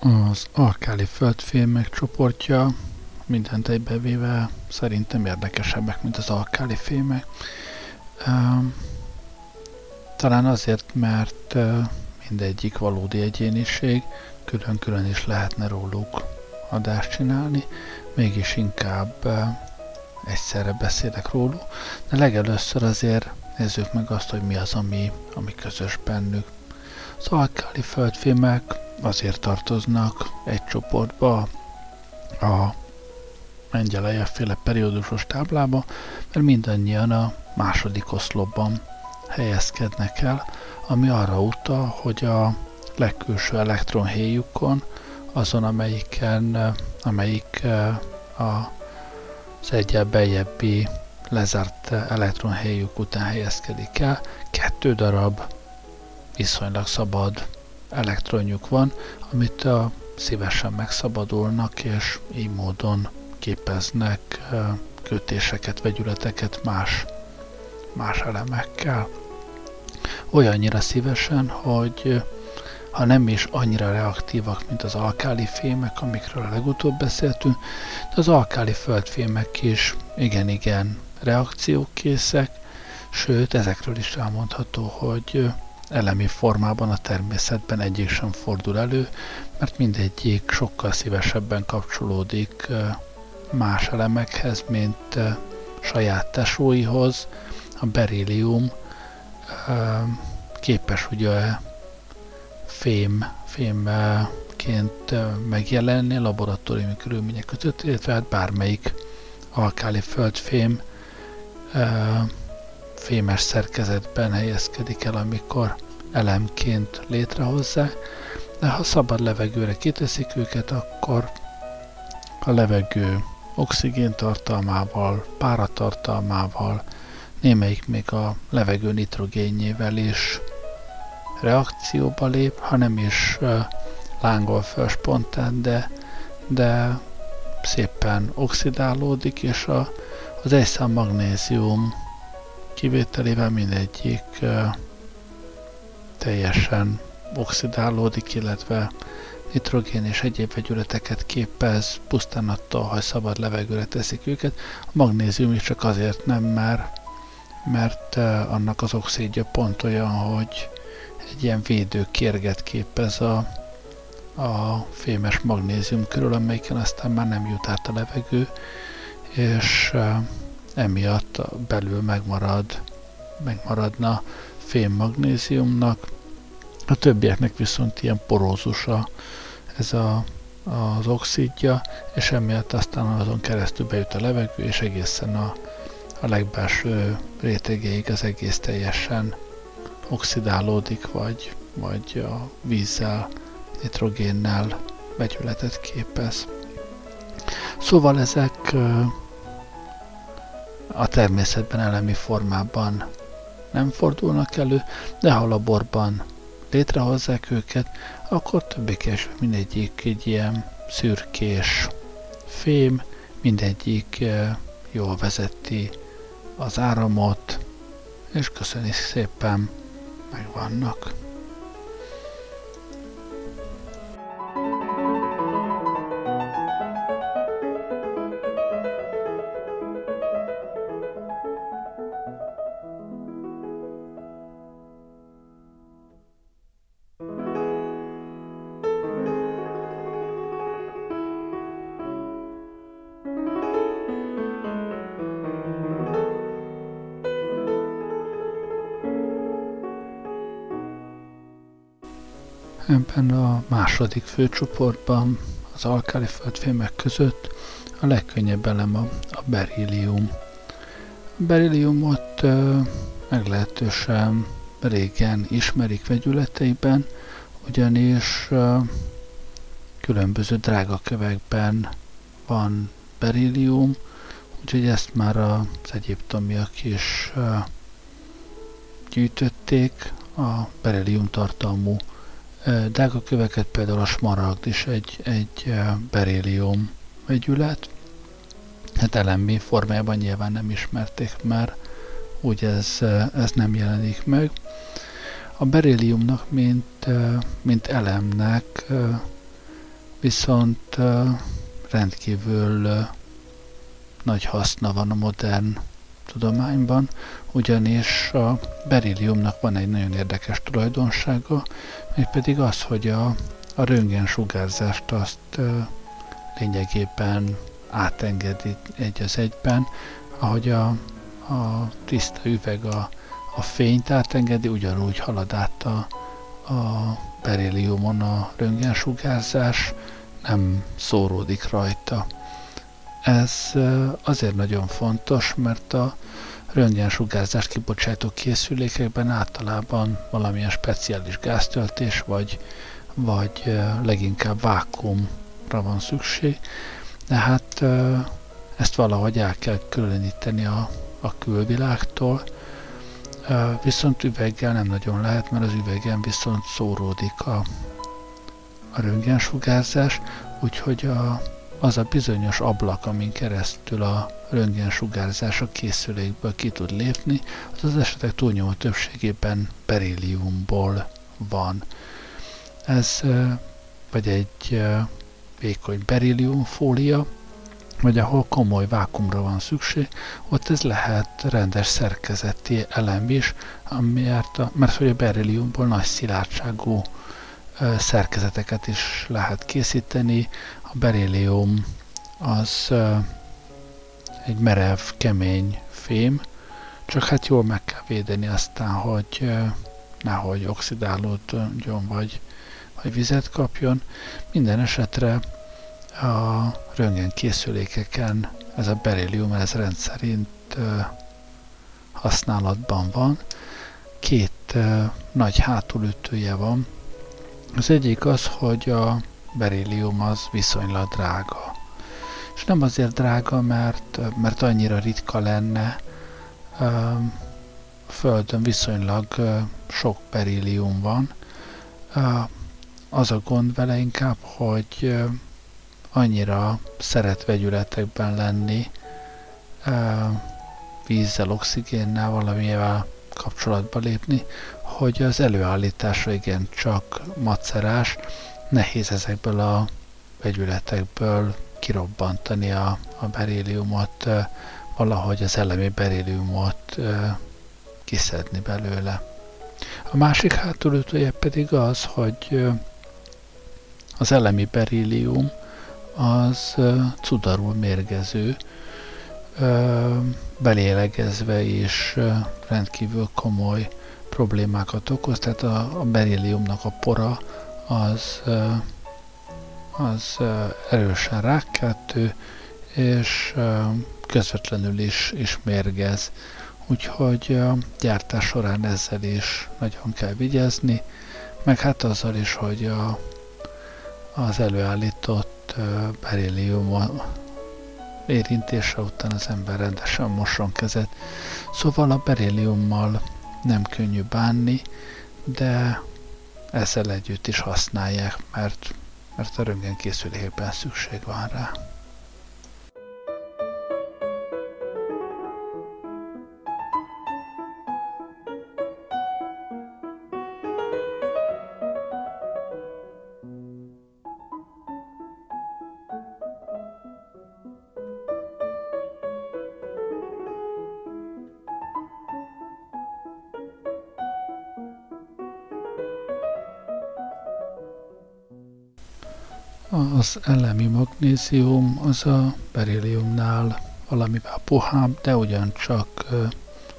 Az alkáli földfémek csoportja mindent egybevéve szerintem érdekesebbek, mint az alkáli fémek. Talán azért, mert mindegyik valódi egyéniség, külön-külön is lehetne róluk adást csinálni, mégis inkább egyszerre beszélek róluk, de legelőször azért nézzük meg azt, hogy mi az, ami, ami közös bennük. Az alkáli földfémek azért tartoznak egy csoportba a Mengyelejev-féle periódusos táblába, mert mindannyian a második oszlopban helyezkednek el, ami arra utal, hogy a legkülső elektronhéjukon, azon, amelyiken, amelyik a, az egyel beljebbi lezárt elektronhéjuk után helyezkedik el, kettő darab viszonylag szabad elektronjuk van, amit a szívesen megszabadulnak, és így módon képeznek kötéseket, vegyületeket más, más elemekkel. Olyannyira szívesen, hogy ha nem is annyira reaktívak, mint az alkáli fémek, amikről legutóbb beszéltünk, de az alkáli földfémek is igen-igen reakciókészek, sőt, ezekről is elmondható, hogy elemi formában a természetben egyik sem fordul elő, mert mindegyik sokkal szívesebben kapcsolódik más elemekhez, mint saját tesóihoz. A berillium képes ugye fém, fémként megjelenni laboratóriumi körülmények között, illetve hát bármelyik alkáli földfém fémes szerkezetben helyezkedik el, amikor elemként létrehozzák, de ha szabad levegőre kiteszik őket, akkor a levegő oxigén tartalmával, páratartalmával, némelyik még a levegő nitrogénjével is reakcióba lép, ha nem is lángol föl spontán, de, de szépen oxidálódik, és a, az egyszám magnézium kivételével mindegyik teljesen oxidálódik, illetve nitrogén és egyéb vegyületeket képez, pusztán attól, ha szabad levegőre teszik őket. A magnézium is csak azért nem, mert, mert uh, annak az oxidja pont olyan, hogy egy ilyen védő kérget képez a, a fémes magnézium körül, amelyiken aztán már nem jut át a levegő, és uh, emiatt belül megmarad, megmaradna fém magnéziumnak, a többieknek viszont ilyen porózus a, ez a, az oxidja, és emiatt aztán azon keresztül bejut a levegő, és egészen a, a legbelső rétegéig az egész teljesen oxidálódik, vagy, vagy a vízzel, nitrogénnel vegyületet képez. Szóval ezek a természetben elemi formában nem fordulnak elő, de ha laborban létrehozzák őket, akkor többé-kevésbé mindegyik egy ilyen szürkés fém, mindegyik jól vezeti az áramot, és köszöni szépen, megvannak. Ebben a második főcsoportban az alkáli földfémek között a legkönnyebb elem a, a berillium. A berilliumot uh, meglehetősen régen ismerik vegyületeiben, ugyanis uh, különböző drágakövekben van berillium, úgyhogy ezt már az egyiptomiak is uh, gyűjtötték, a berillium tartalmú Drága köveket például a smaragd is egy, egy berélium vegyület. Hát elemi formájában nyilván nem ismerték már, úgy ez, ez nem jelenik meg. A beréliumnak, mint, mint elemnek viszont rendkívül nagy haszna van a modern tudományban, ugyanis a berilliumnak van egy nagyon érdekes tulajdonsága, mégpedig az, hogy a, a röntgen sugárzást azt lényegében átengedi egy az egyben, ahogy a, a tiszta üveg a, a fényt átengedi, ugyanúgy halad át a, a berilliumon a röntgensugárzás, nem szóródik rajta. Ez azért nagyon fontos, mert a röntgensugárzást kibocsátó készülékekben általában valamilyen speciális gáztöltés, vagy, vagy leginkább vákumra van szükség, de hát ezt valahogy el kell különíteni a, a külvilágtól, viszont üveggel nem nagyon lehet, mert az üvegen viszont szóródik a, a röntgensugárzás, úgyhogy a, az a bizonyos ablak, amin keresztül a röntgensugárzás a készülékből ki tud lépni, az az esetek túlnyomó többségében berilliumból van. Ez vagy egy vékony berilliumfólia, vagy ahol komoly vákumra van szükség, ott ez lehet rendes szerkezeti elem is, amiért a, mert hogy a berilliumból nagy szilárdságú szerkezeteket is lehet készíteni. A berillium az egy merev, kemény fém, csak hát jól meg kell védeni aztán, hogy nehogy oxidálódjon, vagy, vagy vizet kapjon. Minden esetre a röntgen készülékeken ez a berillium ez rendszerint használatban van. Két nagy hátulütője van, az egyik az, hogy a berillium az viszonylag drága. És nem azért drága, mert, mert annyira ritka lenne, a Földön viszonylag sok berillium van. Az a gond vele inkább, hogy annyira szeret vegyületekben lenni, vízzel, oxigénnel, valamivel kapcsolatba lépni, hogy az előállítása igen csak macerás, nehéz ezekből a vegyületekből kirobbantani a, a berilliumot, valahogy az elemi berilliumot kiszedni belőle. A másik hátulütője pedig az, hogy az elemi berillium az cudarul mérgező, belélegezve és rendkívül komoly problémákat okoz, tehát a, a berilliumnak a pora az, az erősen rákkeltő, és közvetlenül is, is mérgez. Úgyhogy gyártás során ezzel is nagyon kell vigyázni, meg hát azzal is, hogy a, az előállított berillium érintése után az ember rendesen mosson kezet. Szóval a berilliummal nem könnyű bánni, de ezzel együtt is használják, mert, mert a röntgenkészülékben szükség van rá. Az elemi magnézium az a berilliumnál valamivel puhább, de ugyancsak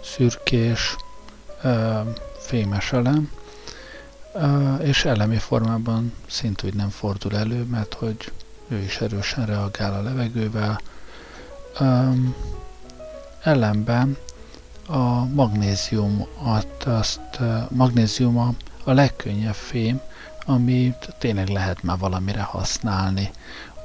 szürkés, fémes elem, és elemi formában szintúgy nem fordul elő, mert hogy ő is erősen reagál a levegővel. Ellenben a magnézium, azt, magnézium a, a legkönnyebb fém, amit tényleg lehet már valamire használni.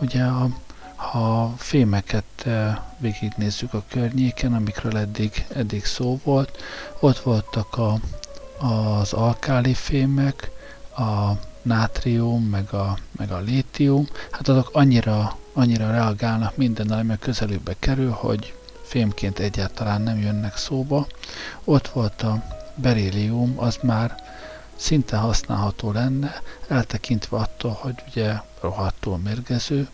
Ugye a, ha fémeket eh, végignézzük a környéken, amikről eddig, eddig szó volt, ott voltak a, az alkáli fémek, a nátrium, meg a, meg a lítium, hát azok annyira, annyira reagálnak minden, ami közelükbe kerül, hogy fémként egyáltalán nem jönnek szóba. Ott volt a berillium, az már szinte használható lenne, eltekintve attól, hogy ugye rohadtul mérgező,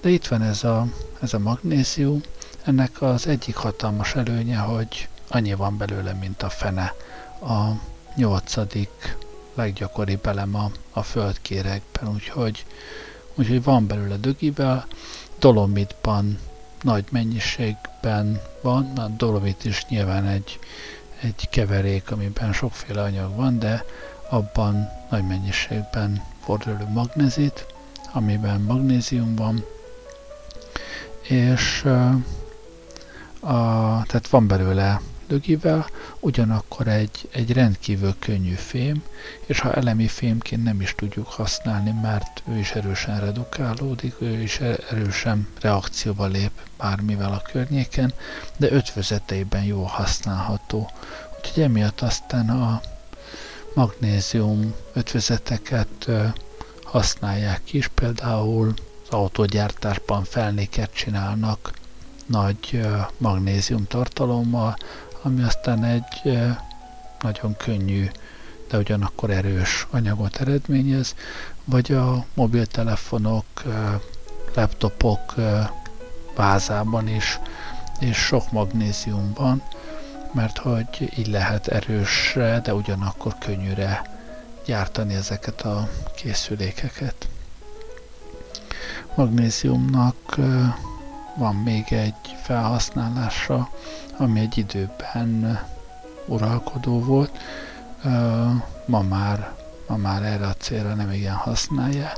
de itt van ez a, ez a magnézium, ennek az egyik hatalmas előnye, hogy annyi van belőle, mint a fene. A nyolcadik leggyakoribb elem a, a földkérekben, úgyhogy, úgyhogy van belőle dögivel, dolomitban nagy mennyiségben van, a dolomit is nyilván egy, egy keverék, amiben sokféle anyag van, de abban nagy mennyiségben fordul elő magnézit, amiben magnézium van, és a, tehát van belőle dögivel, ugyanakkor egy, egy rendkívül könnyű fém, és ha elemi fémként nem is tudjuk használni, mert ő is erősen redukálódik, ő is erősen reakcióba lép bármivel a környéken, de ötvözeteiben jól használható. Úgyhogy emiatt aztán a magnézium ötvözeteket használják is, például az autógyártásban felnéket csinálnak nagy magnézium tartalommal, ami aztán egy nagyon könnyű, de ugyanakkor erős anyagot eredményez, vagy a mobiltelefonok, laptopok vázában is, és sok magnéziumban, mert hogy így lehet erősre, de ugyanakkor könnyűre gyártani ezeket a készülékeket. Magnéziumnak van még egy felhasználása, ami egy időben uralkodó volt. Ma már, ma már erre a célra nem igen használja,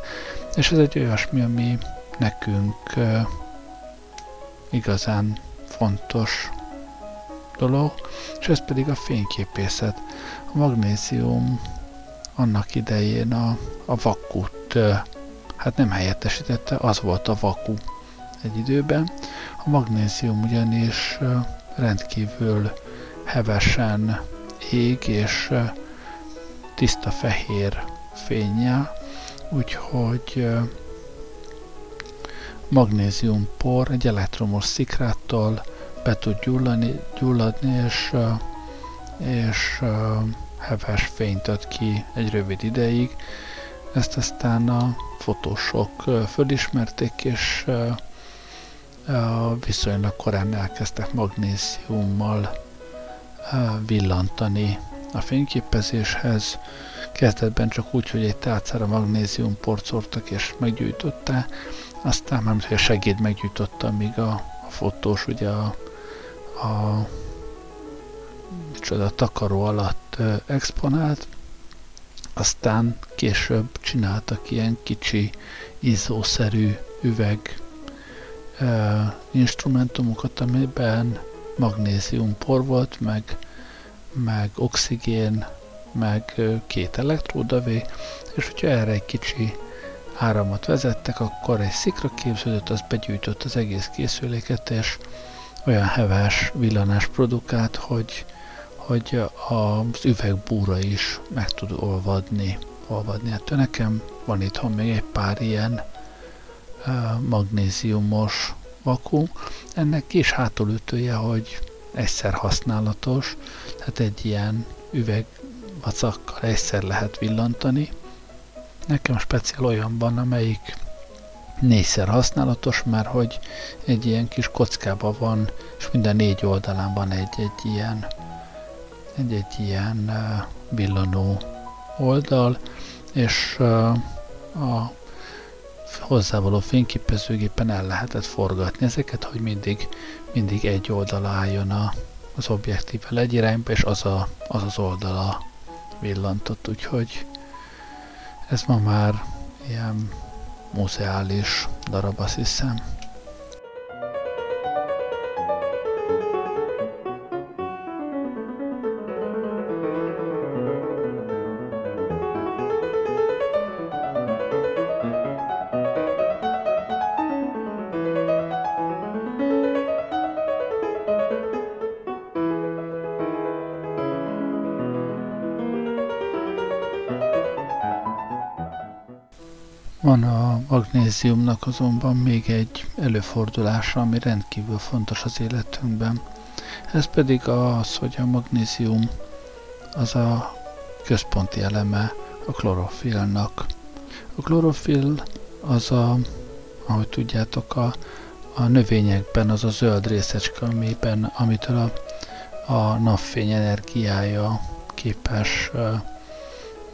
és ez egy olyasmi, ami nekünk igazán fontos dolog, és ez pedig a fényképészet. A magnézium annak idején a, a vakut hát nem helyettesítette, az volt a vaku egy időben. A magnézium ugyanis rendkívül hevesen ég és tiszta fehér fényjel, úgyhogy magnéziumpor egy elektromos szikráttal be tud gyullani, gyulladni, és, és heves fényt ad ki egy rövid ideig. Ezt aztán a fotósok fölismerték, és viszonylag korán elkezdtek magnéziummal villantani a fényképezéshez. Kezdetben csak úgy, hogy egy tálcára magnézium porcoltak és meggyújtották, aztán már hogy a segéd meggyújtotta, míg a, a fotós ugye a, a micsoda takaró alatt exponált, aztán később csináltak ilyen kicsi izzószerű üveg instrumentumokat, amiben magnézium por volt, meg, meg oxigén, meg két elektródavé, és hogyha erre egy kicsi áramot vezettek, akkor egy szikra képződött, az begyűjtött az egész készüléket, és olyan heves villanás produkált, hogy, hogy az üvegbúra is meg tud olvadni. olvadni. Hát nekem van itthon még egy pár ilyen magnéziumos vakuum. Ennek kis hátulütője, hogy egyszer használatos, tehát egy ilyen üvegvacakkal egyszer lehet villantani. Nekem speciál olyan van, amelyik négyszer használatos, mert hogy egy ilyen kis kockában van, és minden négy oldalán van egy-egy ilyen egy-egy ilyen villanó oldal, és a hozzávaló fényképezőgépen el lehetett forgatni ezeket, hogy mindig, mindig egy oldala álljon a, az objektívvel egy irányba, és az, a, az az oldala villantott, úgyhogy ez ma már ilyen muzeális darab, azt hiszem. Magnéziumnak azonban még egy előfordulása, ami rendkívül fontos az életünkben. Ez pedig az, hogy a magnézium az a központi eleme a klorofilnak. A klorofil az a, ahogy tudjátok, a, a növényekben az a zöld részecske, amiben, amitől a, a napfény energiája képes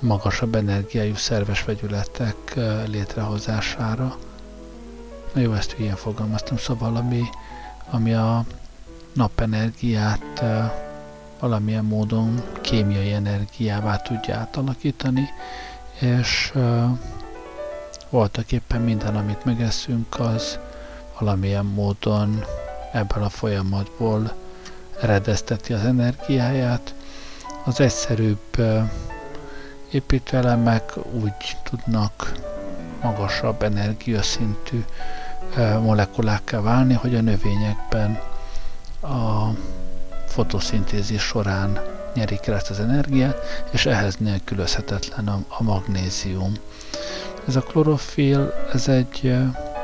magasabb energiájú szerves vegyületek létrehozására. Na jó, ezt hülyén fogalmaztam, szóval ami, ami a napenergiát valamilyen módon kémiai energiává tudja átalakítani, és voltak éppen minden, amit megeszünk, az valamilyen módon ebből a folyamatból eredezteti az energiáját. Az egyszerűbb építőelemek úgy tudnak magasabb energiaszintű molekulákká válni, hogy a növényekben a fotoszintézis során nyerik el ezt az energiát, és ehhez nélkülözhetetlen a, magnézium. Ez a klorofil, ez egy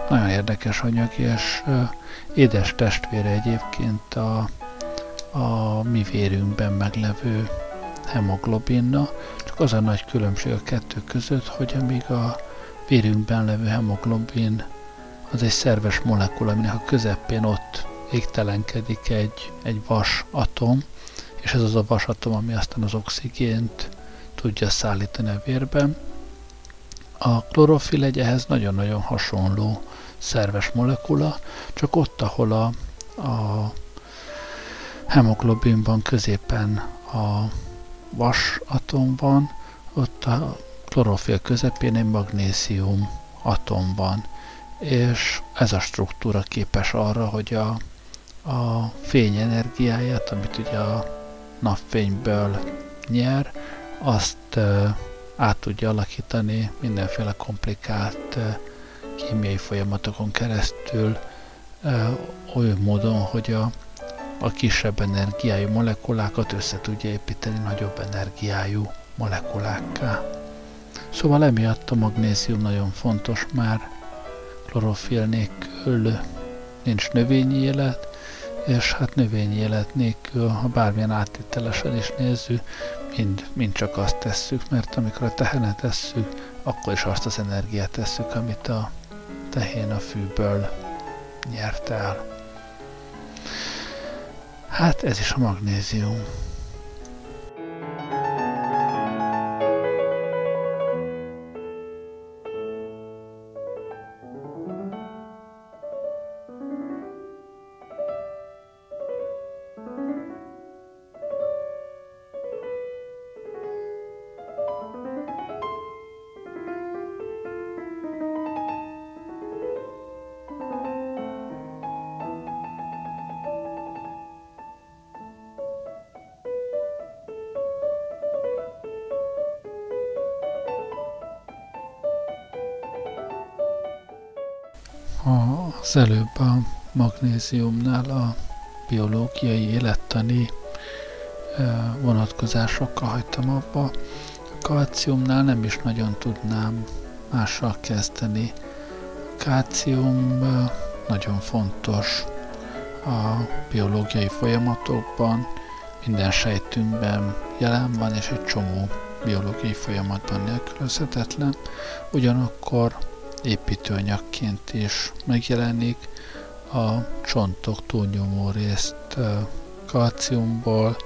nagyon érdekes anyag, és édes testvére egyébként a, a mi vérünkben meglevő hemoglobinna, csak az a nagy különbség a kettő között, hogy amíg a vérünkben levő hemoglobin az egy szerves molekula, aminek a közepén ott égtelenkedik egy, egy vas atom, és ez az a vas atom, ami aztán az oxigént tudja szállítani a vérben. A klorofil egy ehhez nagyon-nagyon hasonló szerves molekula, csak ott, ahol a, a hemoglobinban középen a vas atom van, ott a klorofil közepén egy magnézium atom van, és ez a struktúra képes arra, hogy a, a fény energiáját, amit ugye a napfényből nyer, azt át tudja alakítani mindenféle komplikált kémiai folyamatokon keresztül uh, olyan módon, hogy a, a kisebb energiájú molekulákat össze tudja építeni nagyobb energiájú molekulákká. Szóval emiatt a magnézium nagyon fontos, már klorofil nélkül nincs növényi élet, és hát növényi élet nélkül, ha bármilyen áttételesen is nézzük, mind, mind csak azt tesszük, mert amikor a tehenet tesszük, akkor is azt az energiát tesszük, amit a tehén a fűből nyert el. Hát ez is a magnézium. Az előbb a magnéziumnál a biológiai élettani vonatkozásokkal hagytam abba. A kalciumnál nem is nagyon tudnám mással kezdeni. A kalcium nagyon fontos a biológiai folyamatokban, minden sejtünkben jelen van, és egy csomó biológiai folyamatban nélkülözhetetlen. Ugyanakkor építőanyagként is megjelenik. A csontok túlnyomó részt kalciumból,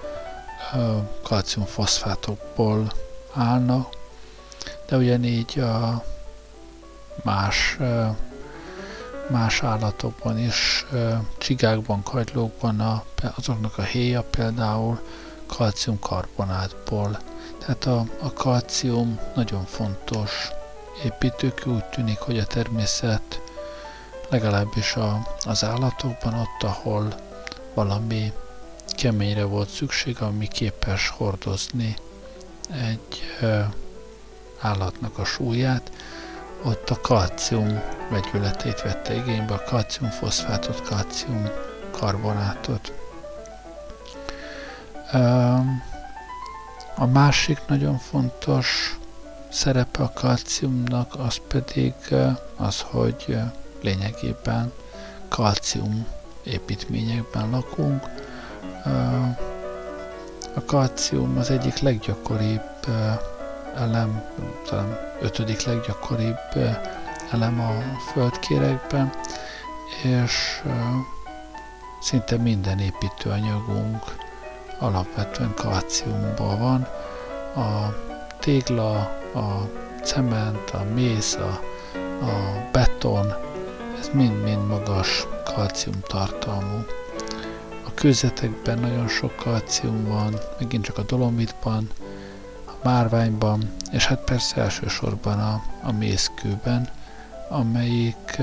kalciumfoszfátokból állnak, de ugyanígy a más, más állatokban is, csigákban, kagylókban a, azoknak a héja például kalciumkarbonátból. Tehát a, a kalcium nagyon fontos építők úgy tűnik, hogy a természet legalábbis a, az állatokban, ott, ahol valami keményre volt szükség, ami képes hordozni egy állatnak a súlyát, ott a kalcium vegyületét vette igénybe, a kalciumfoszfátot, kalciumkarbonátot. A másik nagyon fontos szerepe a kalciumnak az pedig az, hogy lényegében kalcium építményekben lakunk. A kalcium az egyik leggyakoribb elem, talán ötödik leggyakoribb elem a földkérekben, és szinte minden építőanyagunk alapvetően kalciumból van. A tégla, a cement, a mész, a, a beton, ez mind-mind magas kalciumtartalmú. A kőzetekben nagyon sok kalcium van, megint csak a dolomitban, a márványban, és hát persze elsősorban a, a mészkőben, amelyik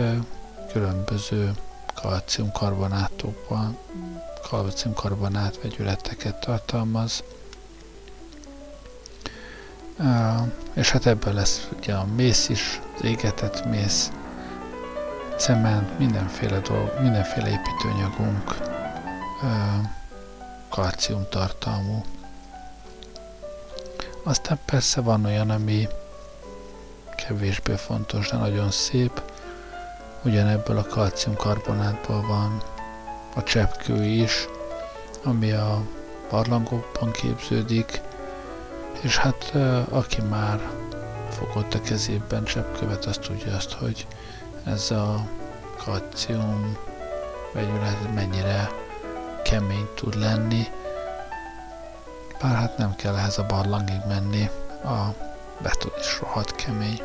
különböző kalciumkarbonátokban, kalciumkarbonát vegyületeket tartalmaz. És hát ebből lesz ugye a mész is, az égetett mész, cement, mindenféle dolog, mindenféle építőanyagunk kalcium tartalmú. Aztán persze van olyan, ami kevésbé fontos, de nagyon szép. Ugyanebből a kalciumkarbonátból van a cseppkő is, ami a barlangokban képződik, és hát aki már fogott a kezében cseppkövet, azt tudja azt, hogy ez a kalcium vegyület mennyire kemény tud lenni, bár hát nem kell ehhez a barlangig menni, a beton is rohadt kemény.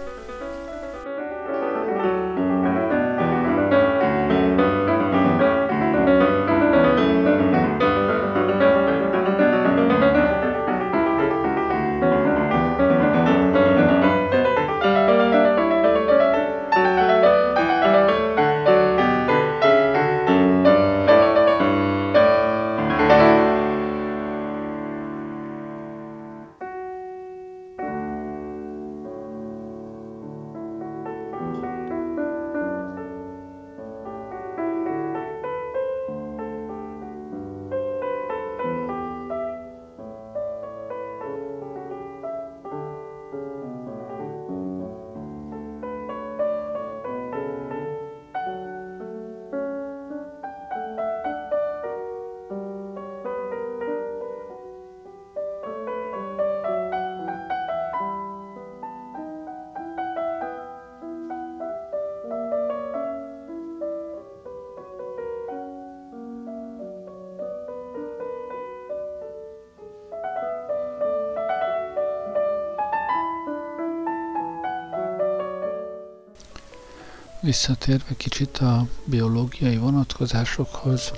Visszatérve kicsit a biológiai vonatkozásokhoz,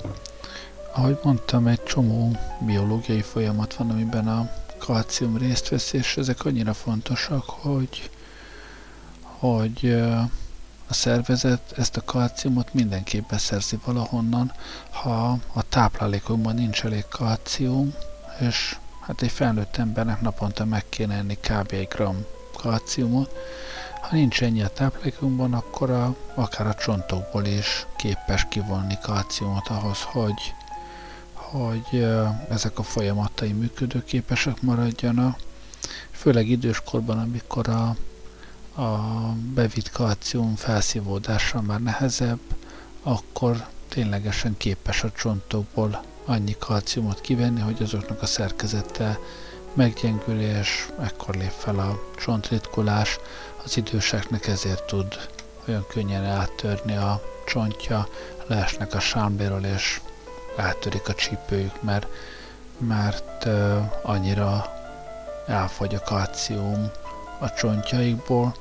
ahogy mondtam, egy csomó biológiai folyamat van, amiben a kalcium részt vesz, és ezek annyira fontosak, hogy, hogy a szervezet ezt a kalciumot mindenképp beszerzi valahonnan, ha a táplálékokban nincs elég kalcium, és hát egy felnőtt embernek naponta meg kéne enni kb. egy gram kalciumot, ha nincs ennyi a táplálékunkban, akkor a, akár a csontokból is képes kivonni kalciumot ahhoz, hogy, hogy ezek a folyamatai működőképesek maradjanak. Főleg időskorban, amikor a, a bevitt kalcium felszívódása már nehezebb, akkor ténylegesen képes a csontokból annyi kalciumot kivenni, hogy azoknak a szerkezete meggyengülés, ekkor lép fel a csontritkulás, az időseknek ezért tud olyan könnyen áttörni a csontja, leesnek a sámbéről és áttörik a csípőjük, mert, mert uh, annyira elfogy a kalcium a csontjaikból.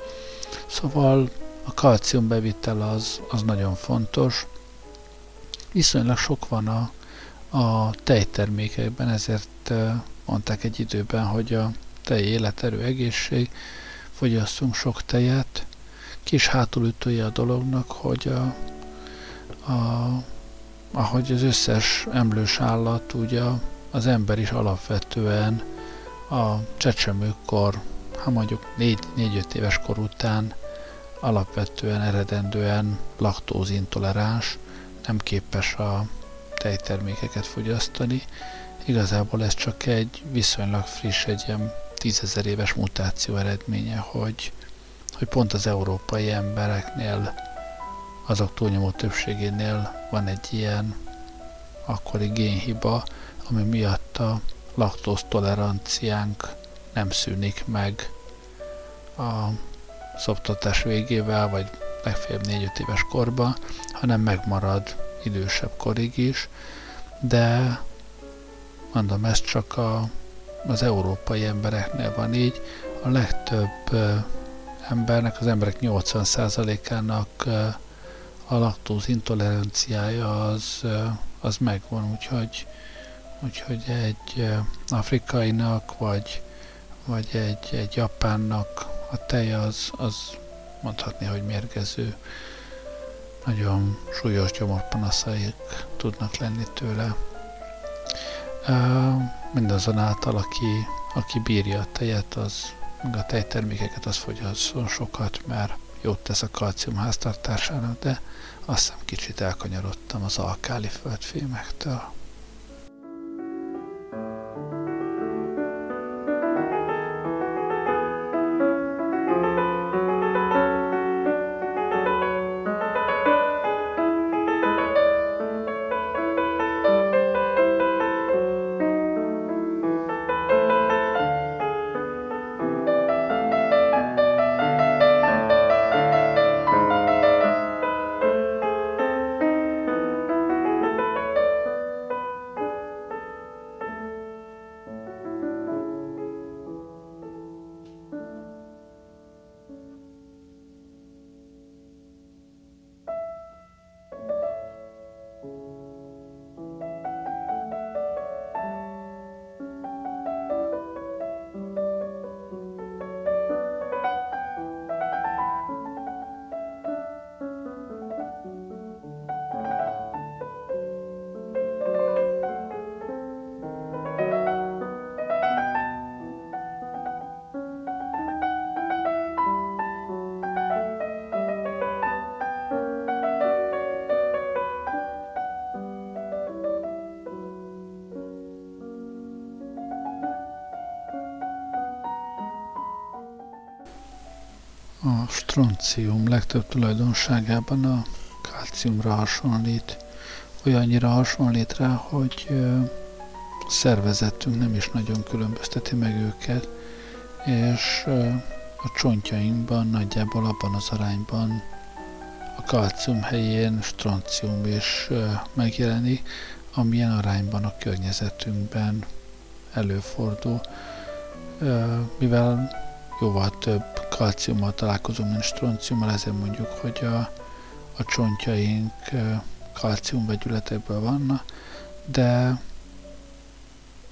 Szóval a kalcium bevitel az, az nagyon fontos. Viszonylag sok van a, a tejtermékekben, ezért uh, mondták egy időben, hogy a tej életerő egészség, fogyasszunk sok tejet. Kis hátulütője a dolognak, hogy a, a, ahogy az összes emlős állat, ugye az ember is alapvetően a csecsemőkor, ha mondjuk 4-5 éves kor után alapvetően eredendően laktózintolerans, nem képes a tejtermékeket fogyasztani. Igazából ez csak egy viszonylag friss, egy ilyen tízezer éves mutáció eredménye, hogy, hogy pont az európai embereknél, azok túlnyomó többségénél van egy ilyen akkori génhiba, ami miatt a laktóz toleranciánk nem szűnik meg a szoptatás végével, vagy legfeljebb 4-5 éves korban, hanem megmarad idősebb korig is, de mondom, ez csak a, az európai embereknél van így, a legtöbb embernek, az emberek 80%-ának a laktóz intoleranciája az, az megvan, úgyhogy, úgyhogy egy afrikainak, vagy, vagy egy, egy japánnak a tej az, az mondhatni, hogy mérgező. Nagyon súlyos gyomorpanaszaik tudnak lenni tőle. Mindazonáltal, aki, aki bírja a tejet, az meg a tejtermékeket, az fogyasszon sokat, mert jót tesz a kalcium háztartásának, de azt hiszem kicsit elkanyarodtam az alkáli földfémektől. A stroncium legtöbb tulajdonságában a kalciumra hasonlít, olyannyira hasonlít rá, hogy szervezetünk nem is nagyon különbözteti meg őket, és a csontjainkban nagyjából abban az arányban a kalcium helyén stroncium is megjelenik, amilyen arányban a környezetünkben előfordul. Mivel jóval több kalciummal találkozunk, mint stronciummal, ezért mondjuk, hogy a, a csontjaink kalciumvegyületekből vannak, de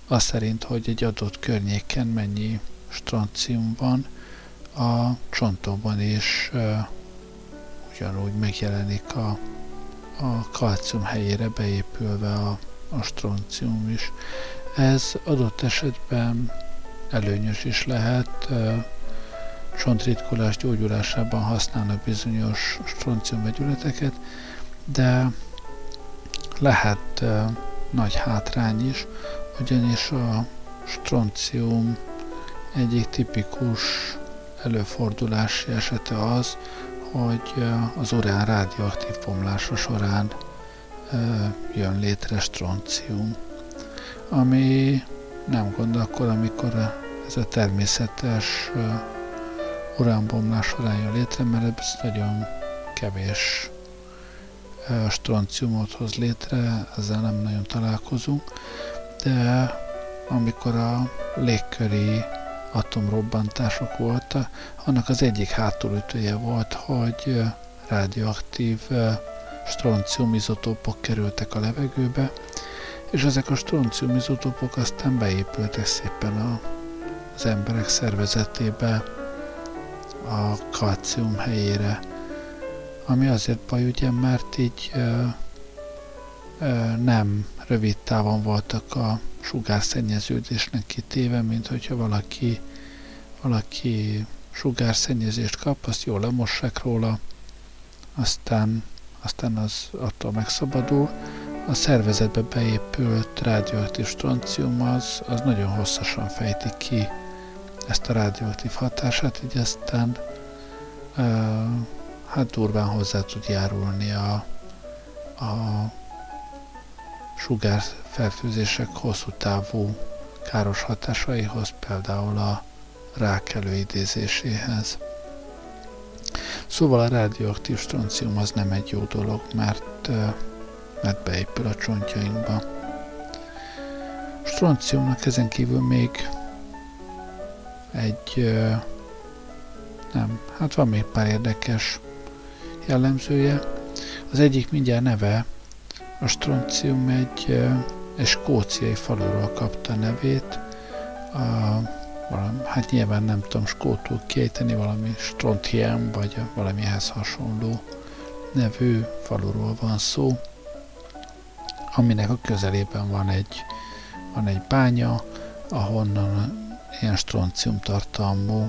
az szerint, hogy egy adott környéken mennyi stroncium van, a csontokban is uh, ugyanúgy megjelenik a, a kalcium helyére beépülve a, a stroncium is. Ez adott esetben előnyös is lehet, uh, csontritkulás gyógyulásában használnak bizonyos stronciumvegyületeket, de lehet uh, nagy hátrány is, ugyanis a stroncium egyik tipikus előfordulási esete az, hogy az urán rádióaktív bomlása során jön létre stroncium, ami nem gond akkor, amikor ez a természetes uránbomlás során jön létre, mert ez nagyon kevés stronciumot hoz létre, ezzel nem nagyon találkozunk, de amikor a légköri atomrobbantások voltak, annak az egyik hátulütője volt, hogy radioaktív stroncium izotópok kerültek a levegőbe, és ezek a stroncium izotópok aztán beépültek szépen az emberek szervezetébe, a kalcium helyére, ami azért baj, ugye, mert így ö, ö, nem rövid távon voltak a sugárszennyeződésnek kitéve, mint hogyha valaki, valaki sugárszennyezést kap, azt jól lemossák róla, aztán, aztán az attól megszabadul. A szervezetbe beépült rádióaktív stroncium az, az nagyon hosszasan fejti ki ezt a rádióaktív hatását, így aztán uh, hát durván hozzá tud járulni a, a sugárfertőzések hosszú távú káros hatásaihoz, például a, rák előidézéséhez. Szóval a rádióaktív stroncium az nem egy jó dolog, mert, mert beépül a csontjainkba. Stronciumnak ezen kívül még egy nem, hát van még pár érdekes jellemzője. Az egyik mindjárt neve, a stroncium egy, egy skóciai faluról kapta nevét, a, valami, hát nyilván nem tudom skótul kiejteni, valami Strontium, vagy valamihez hasonló nevű faluról van szó, aminek a közelében van egy, van egy bánya, ahonnan ilyen stroncium tartalmú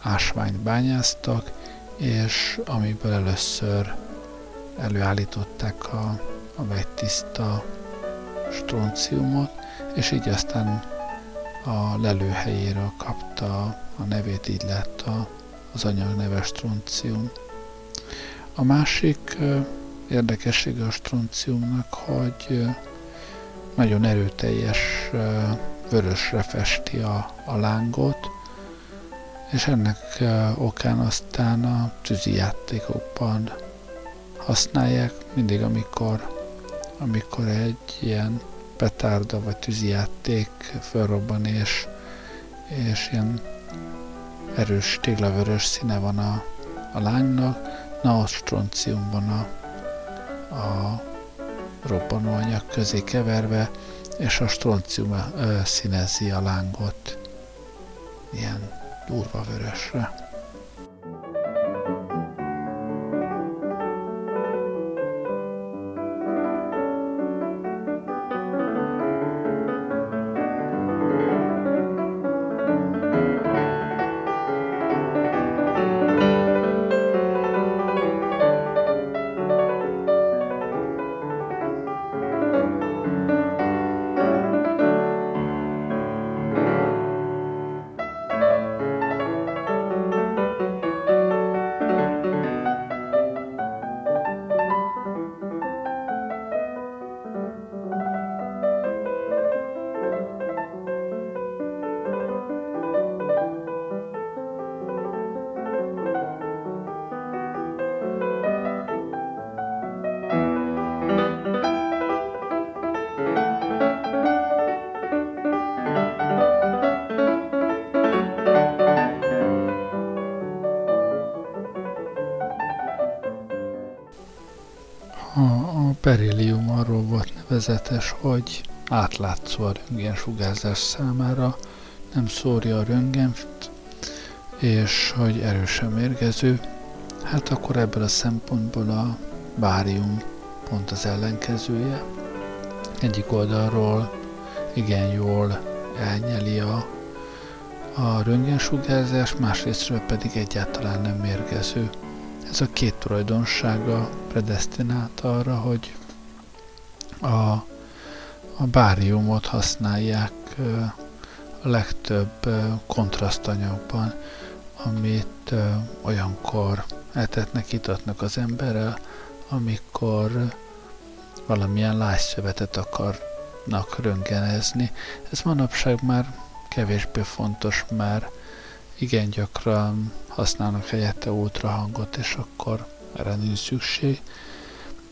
ásványt bányáztak, és amiből először előállították a, a vegytiszta stronciumot, és így aztán a lelőhelyéről kapta a nevét, így lett a, az anyag neve stroncium. A másik érdekessége a stronciumnak, hogy nagyon erőteljes vörösre festi a, a lángot, és ennek okán aztán a tűzi játékokban használják, mindig amikor, amikor egy ilyen petárda vagy tűzijáték felrobban, és, és ilyen erős téglavörös színe van a, a lánynak, na a stroncium van a, a robbanóanyag közé keverve, és a stroncium színezi a lángot ilyen durva vörösre. Volt nevezetes, hogy átlátszó a röntgensugárzás számára, nem szórja a röntgent, és hogy erősen mérgező, hát akkor ebből a szempontból a bárium pont az ellenkezője. Egyik oldalról igen jól elnyeli a, a röntgensugárzás, másrésztről pedig egyáltalán nem mérgező. Ez a két tulajdonsága predestinált arra, hogy a, a báriumot használják a legtöbb kontrasztanyagban, amit olyankor etetnek, itatnak az emberrel, amikor valamilyen lágyszövetet akarnak röntgenezni. Ez manapság már kevésbé fontos, mert igen gyakran használnak helyette ultrahangot, és akkor erre nincs szükség.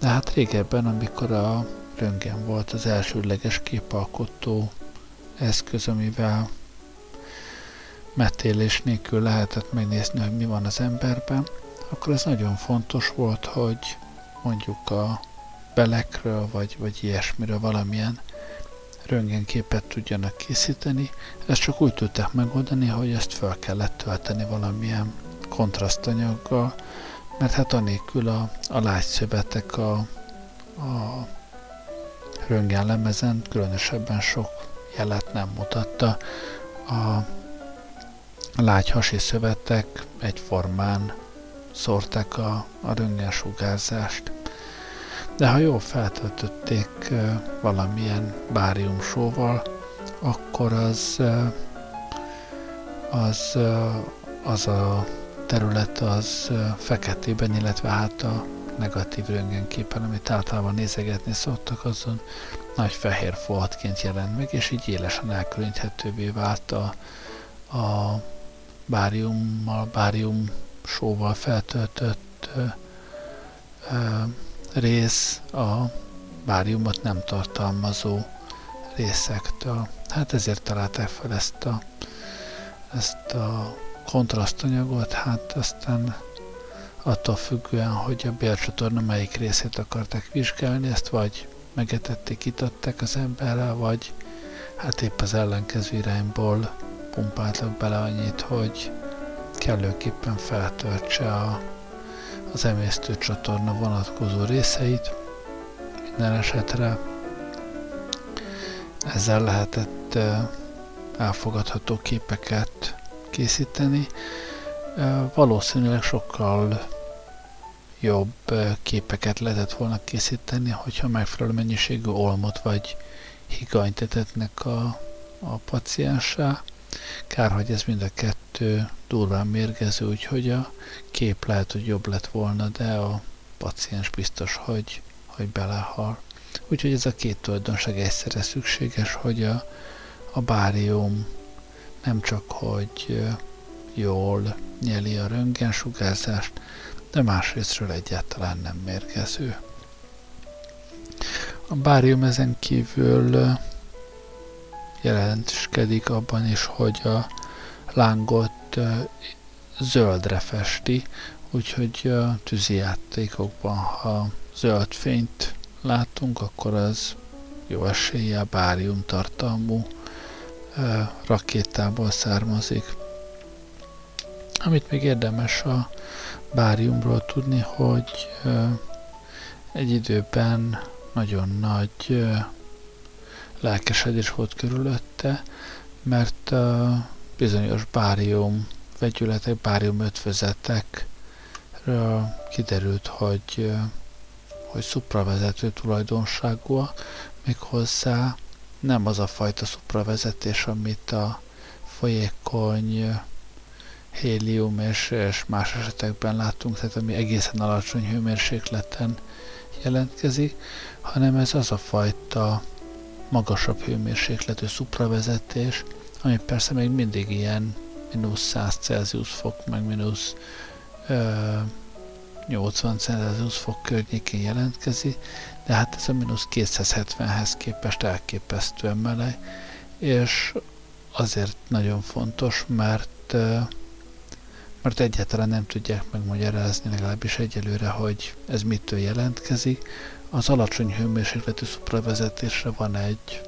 De hát régebben, amikor a röntgen volt az elsődleges képalkotó eszköz, amivel metélés nélkül lehetett megnézni, hogy mi van az emberben, akkor ez nagyon fontos volt, hogy mondjuk a belekről, vagy, vagy ilyesmiről valamilyen röntgenképet tudjanak készíteni. Ezt csak úgy tudták megoldani, hogy ezt fel kellett tölteni valamilyen kontrasztanyaggal, mert hát anélkül a, a lágyszövetek a, a röntgenlemezen különösebben sok jelet nem mutatta. A lágy hasi szövetek egyformán szórták a, a röntgensugárzást. De ha jól feltöltötték valamilyen báriumsóval, akkor az, az, az a terület az feketében, illetve hát a negatív röntgenképen, amit általában nézegetni szoktak, azon nagy fehér foltként jelent meg, és így élesen elkülöníthetővé vált a, a báriummal, bárium sóval feltöltött ö, ö, rész a báriumot nem tartalmazó részektől. Hát ezért találták fel ezt a, ezt a kontrasztanyagot, hát aztán attól függően, hogy a bélcsatorna melyik részét akarták vizsgálni, ezt vagy megetették, itatták az emberrel, vagy hát épp az ellenkező irányból pumpáltak bele annyit, hogy kellőképpen feltöltse a, az emésztő csatorna vonatkozó részeit. Minden esetre ezzel lehetett elfogadható képeket készíteni. Valószínűleg sokkal jobb képeket lehetett volna készíteni, hogyha megfelelő mennyiségű olmot vagy higanyt etetnek a, a paciensá. Kár, hogy ez mind a kettő durván mérgező, úgyhogy a kép lehet, hogy jobb lett volna, de a paciens biztos, hogy, hogy belehal. Úgyhogy ez a két tulajdonság egyszerre szükséges, hogy a, a bárium nem csak, hogy jól nyeli a röntgensugárzást, de másrésztről egyáltalán nem mérgező. A bárium ezen kívül jelentkedik abban is, hogy a lángot zöldre festi, úgyhogy a tűzi játékokban, ha zöld fényt látunk, akkor az jó eséllyel bárium tartalmú rakétából származik. Amit még érdemes a báriumról tudni, hogy egy időben nagyon nagy lelkesedés volt körülötte, mert bizonyos bárium vegyületek, bárium ötvözetekről kiderült, hogy, hogy szupravezető tulajdonságú, méghozzá nem az a fajta szupravezetés, amit a folyékony hélium és, és más esetekben látunk, tehát ami egészen alacsony hőmérsékleten jelentkezik, hanem ez az a fajta magasabb hőmérsékletű szupravezetés, ami persze még mindig ilyen mínusz 100 Celsius fok, meg mínusz 80 Celsius fok környékén jelentkezik, de hát ez a mínusz 270-hez képest elképesztően meleg, és azért nagyon fontos, mert mert egyáltalán nem tudják megmagyarázni, legalábbis egyelőre, hogy ez mitől jelentkezik. Az alacsony hőmérsékletű szupravezetésre van egy,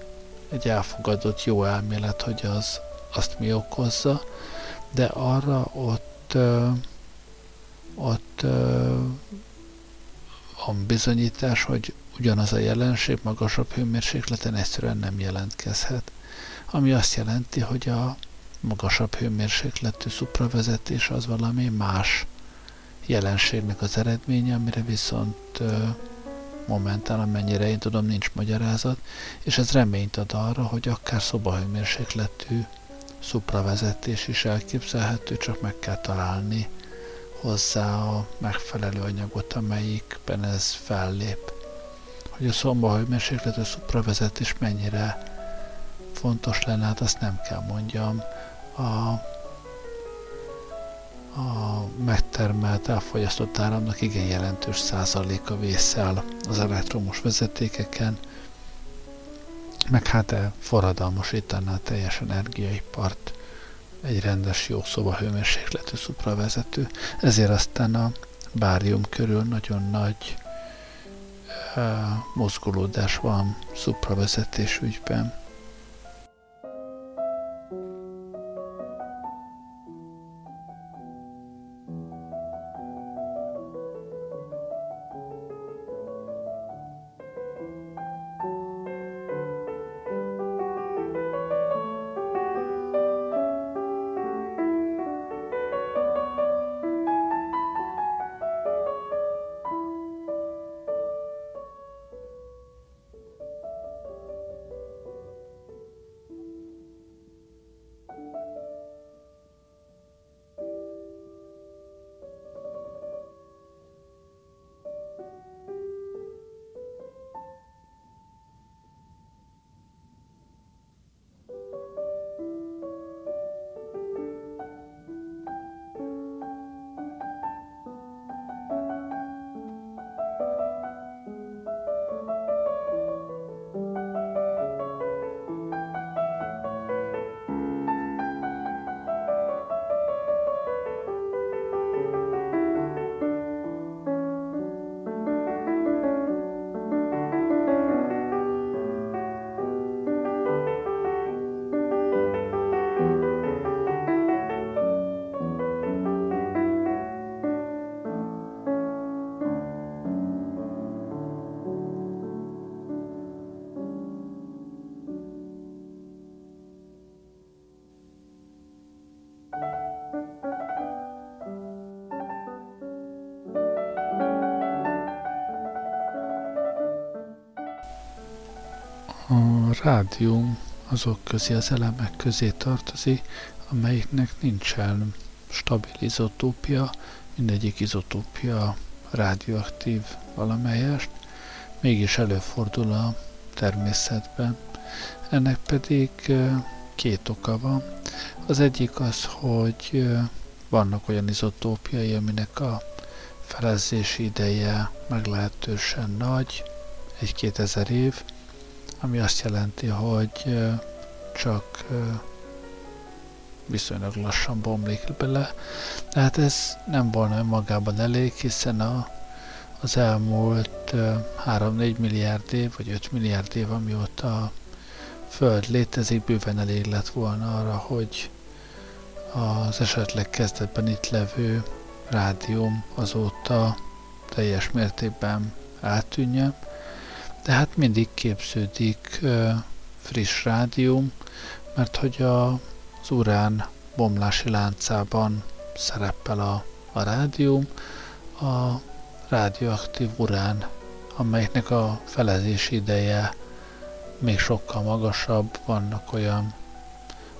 egy elfogadott jó elmélet, hogy az azt mi okozza, de arra ott, ott a bizonyítás, hogy ugyanaz a jelenség magasabb hőmérsékleten egyszerűen nem jelentkezhet. Ami azt jelenti, hogy a magasabb hőmérsékletű szupravezetés az valami más jelenségnek az eredménye, amire viszont momentán, amennyire én tudom, nincs magyarázat, és ez reményt ad arra, hogy akár szobahőmérsékletű szupravezetés is elképzelhető, csak meg kell találni hozzá a megfelelő anyagot, amelyikben ez fellép. Hogy a szobahőmérsékletű szupravezetés mennyire fontos lenne, hát azt nem kell mondjam a, a megtermelt, elfogyasztott áramnak igen jelentős százaléka vészel az elektromos vezetékeken, meg hát el forradalmasítaná a teljes energiaipart egy rendes jó szobahőmérsékletű szupravezető. Ezért aztán a bárium körül nagyon nagy uh, mozgolódás van szupravezetés ügyben. A rádium azok közé, az elemek közé tartozik, amelyiknek nincsen stabil izotópia, mindegyik izotópia radioaktív valamelyest, mégis előfordul a természetben. Ennek pedig két oka van. Az egyik az, hogy vannak olyan izotópiai, aminek a felezési ideje meglehetősen nagy, egy-két ezer év, ami azt jelenti, hogy csak viszonylag lassan bomlik bele. Tehát ez nem volna önmagában elég, hiszen a, az elmúlt 3-4 milliárd év, vagy 5 milliárd év, amióta a Föld létezik, bőven elég lett volna arra, hogy az esetleg kezdetben itt levő rádium azóta teljes mértékben eltűnjön, de hát mindig képződik friss rádium, mert hogy a, az urán bomlási láncában szerepel a, a rádium, a radioaktív urán, amelynek a felezési ideje még sokkal magasabb, vannak olyan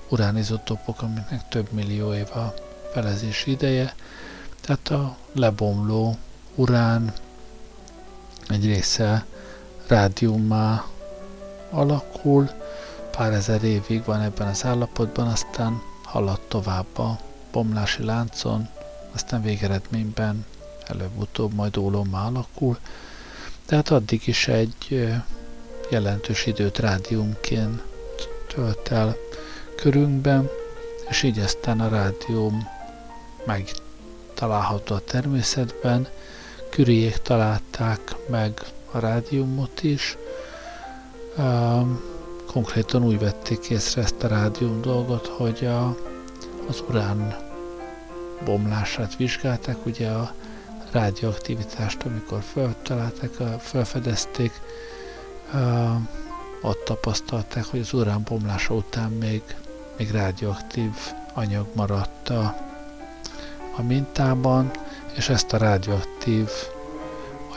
uránizotopok, amiknek több millió év a felezési ideje, tehát a lebomló urán egy része rádiummá alakul, pár ezer évig van ebben az állapotban, aztán halad tovább a bomlási láncon, aztán végeredményben előbb-utóbb majd ólommá alakul, tehát addig is egy jelentős időt rádiumként tölt el körünkben, és így aztán a rádium megtalálható a természetben, Küriék találták meg a rádiumot is, konkrétan úgy vették észre ezt a rádium dolgot, hogy a, az urán bomlását vizsgálták, ugye a rádióaktivitást, amikor feltalálták, felfedezték, ott tapasztalták, hogy az urán bomlása után még, még rádióaktív anyag maradt a, a mintában, és ezt a rádióaktív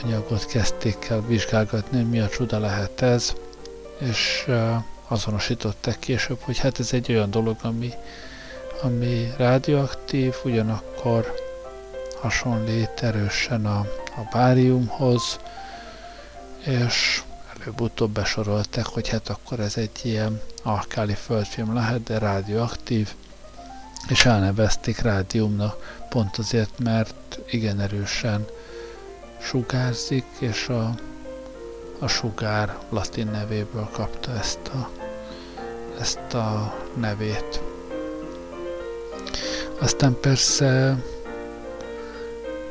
anyagot kezdték el vizsgálgatni, hogy mi a csuda lehet ez, és azonosították később, hogy hát ez egy olyan dolog, ami, ami rádióaktív, ugyanakkor hasonlít erősen a, a báriumhoz, és előbb-utóbb besorolták, hogy hát akkor ez egy ilyen alkáli földfilm lehet, de rádióaktív, és elnevezték rádiumnak pont azért, mert igen erősen sugárzik, és a, a sugár latin nevéből kapta ezt a, ezt a nevét. Aztán persze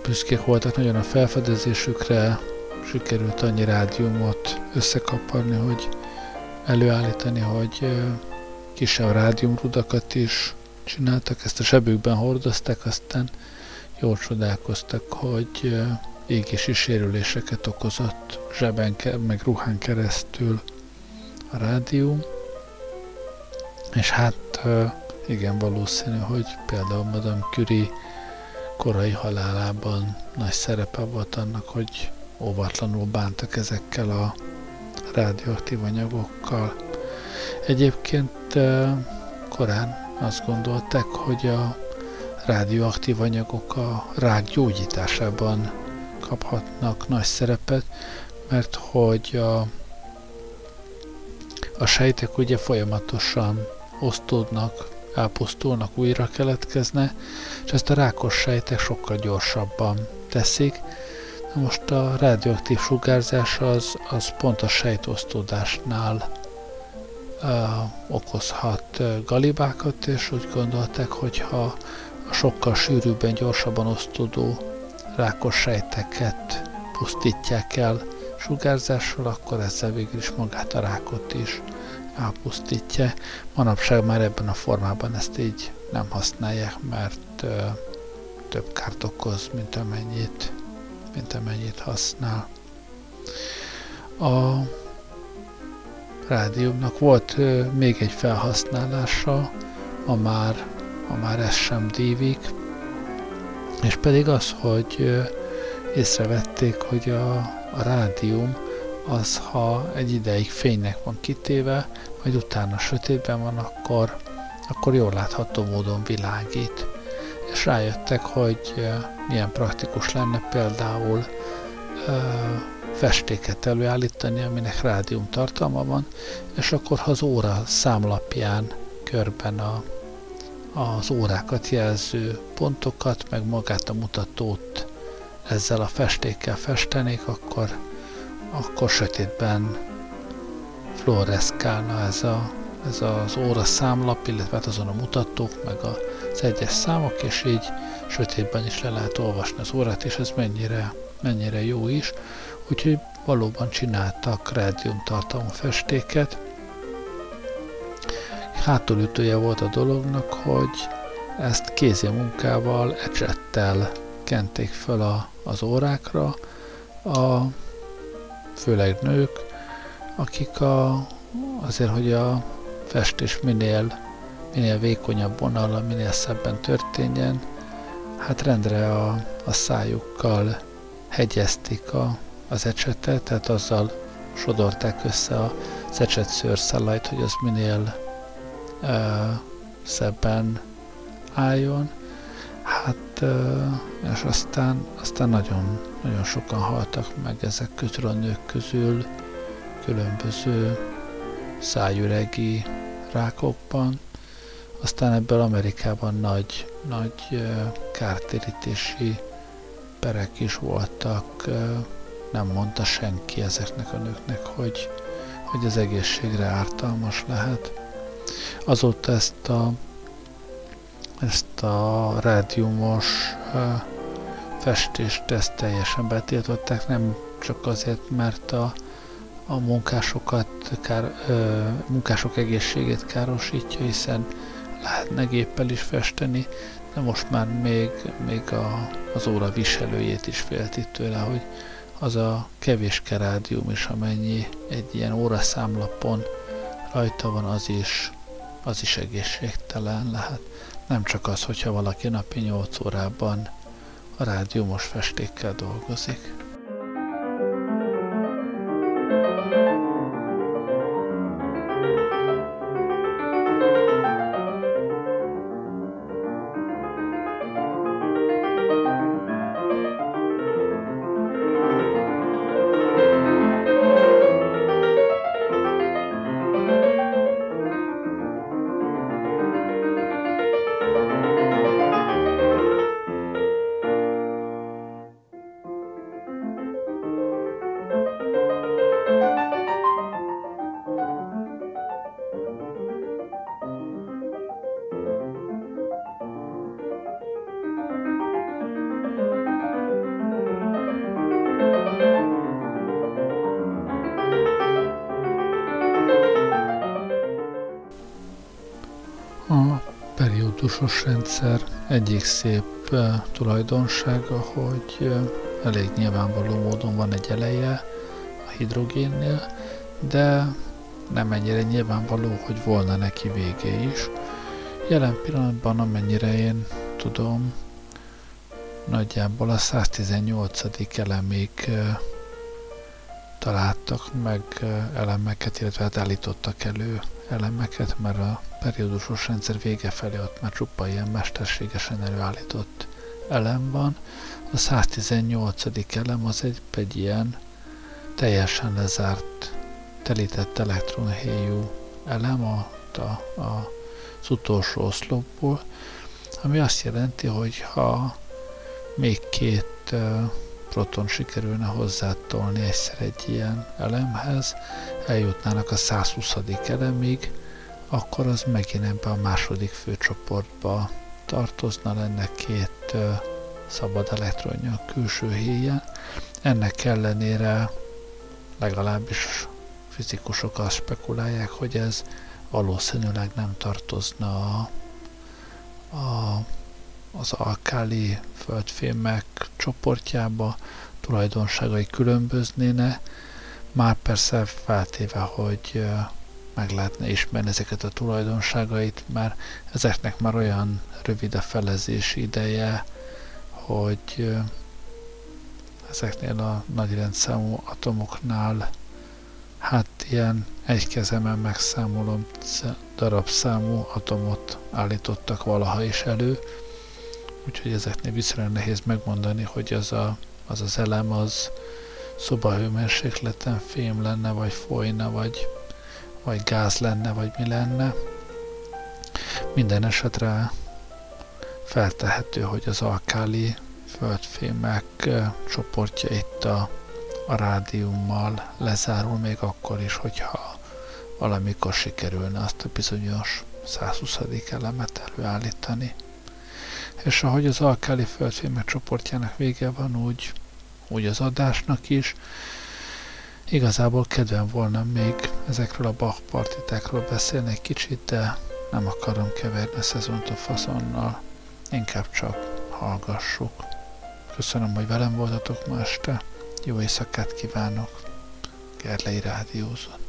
büszkék voltak nagyon a felfedezésükre, sikerült annyi rádiumot összekaparni, hogy előállítani, hogy kisebb rádiumrudakat is csináltak, ezt a sebükben hordozták, aztán jól csodálkoztak, hogy égési sérüléseket okozott zseben, meg ruhán keresztül a rádium, és hát igen valószínű, hogy például Madame Curie korai halálában nagy szerepe volt annak, hogy óvatlanul bántak ezekkel a rádióaktív anyagokkal. Egyébként korán azt gondolták, hogy a rádióaktív anyagok a rák gyógyításában kaphatnak nagy szerepet, mert hogy a, a sejtek ugye folyamatosan osztódnak, elpusztulnak, újra keletkezne, és ezt a rákos sejtek sokkal gyorsabban teszik. Most a radioaktív sugárzás az, az pont a sejtosztódásnál uh, okozhat galibákat, és úgy gondolták, hogy ha a sokkal sűrűbben, gyorsabban osztódó rákos sejteket pusztítják el sugárzással, akkor ezzel végül is magát a rákot is elpusztítja. Manapság már ebben a formában ezt így nem használják, mert ö, több kárt okoz, mint amennyit, mint amennyit használ. A rádiumnak volt ö, még egy felhasználása, a már, a már ez sem dívik, és pedig az, hogy észrevették, hogy a, a rádium az, ha egy ideig fénynek van kitéve, vagy utána sötétben van, akkor, akkor jól látható módon világít. És rájöttek, hogy milyen praktikus lenne például festéket előállítani, aminek rádium tartalma van, és akkor ha az óra számlapján körben a, az órákat jelző pontokat, meg magát a mutatót ezzel a festékkel festenék, akkor, akkor sötétben fluoreszkálna ez, a, ez az óra számlap, illetve hát azon a mutatók, meg az egyes számok, és így sötétben is le lehet olvasni az órát, és ez mennyire, mennyire jó is. Úgyhogy valóban csináltak rádium tartalmú festéket. Hátulütője volt a dolognak, hogy ezt kézi munkával, ecsettel kenték fel a, az órákra, a, főleg nők, akik a, azért, hogy a festés minél, minél vékonyabb vonal, minél szebben történjen, hát rendre a, a szájukkal hegyezték a, az ecsetet, tehát azzal sodorták össze a ecset szőrszálait, hogy az minél uh, szebben álljon. Hát, uh, és aztán, aztán nagyon, nagyon sokan haltak meg ezek közül a nők közül különböző szájüregi rákokban. Aztán ebből Amerikában nagy, nagy kártérítési perek is voltak, nem mondta senki ezeknek a nőknek, hogy, hogy az egészségre ártalmas lehet. Azóta ezt a, ezt a rádiumos festést ezt teljesen betiltották, nem csak azért, mert a, a munkásokat, kár, ö, munkások egészségét károsítja, hiszen lehetne géppel is festeni, de most már még, még a, az óra viselőjét is félti tőle, hogy az a kevés kerádium is, amennyi egy ilyen óraszámlapon rajta van, az is, az is egészségtelen lehet. Nem csak az, hogyha valaki napi 8 órában a rádiumos festékkel dolgozik. Periódusos rendszer egyik szép uh, tulajdonsága, hogy uh, elég nyilvánvaló módon van egy eleje a hidrogénnél, de nem ennyire nyilvánvaló, hogy volna neki vége is. Jelen pillanatban, amennyire én tudom, nagyjából a 118. elemig uh, találtak meg elemeket, illetve hát állítottak elő elemeket, mert a periódusos rendszer vége felé ott már csupa ilyen mesterségesen előállított elem van. A 118. elem az egy, egy ilyen teljesen lezárt, telített elektronhéjú elem a, a, a, az utolsó oszlopból, ami azt jelenti, hogy ha még két uh, proton sikerülne hozzátolni egyszer egy ilyen elemhez, eljutnának a 120. elemig, akkor az megint ebbe a második főcsoportba tartozna, lenne két szabad elektronja a külső héjen. Ennek ellenére legalábbis fizikusok azt spekulálják, hogy ez valószínűleg nem tartozna a, a, az alkáli földfémek csoportjába, tulajdonságai különböznéne, már persze feltéve, hogy meg lehetne ismerni ezeket a tulajdonságait, mert ezeknek már olyan rövid a felezési ideje, hogy ezeknél a nagy rendszámú atomoknál hát ilyen egy kezemen megszámolom darabszámú atomot állítottak valaha is elő, úgyhogy ezeknél viszonylag nehéz megmondani, hogy az a, az, az elem az szobahőmérsékleten fém lenne, vagy folyna, vagy, vagy gáz lenne, vagy mi lenne. Minden esetre feltehető, hogy az alkáli földfémek csoportja itt a, a rádiummal lezárul, még akkor is, hogyha valamikor sikerülne azt a bizonyos 120. elemet előállítani. És ahogy az alkáli földfémek csoportjának vége van, úgy, úgy az adásnak is. Igazából kedvem volna még ezekről a Bach partitákról beszélni egy kicsit, de nem akarom keverni a szezont a faszonnal. Inkább csak hallgassuk. Köszönöm, hogy velem voltatok ma este. Jó éjszakát kívánok. Gerlei Rádiózott.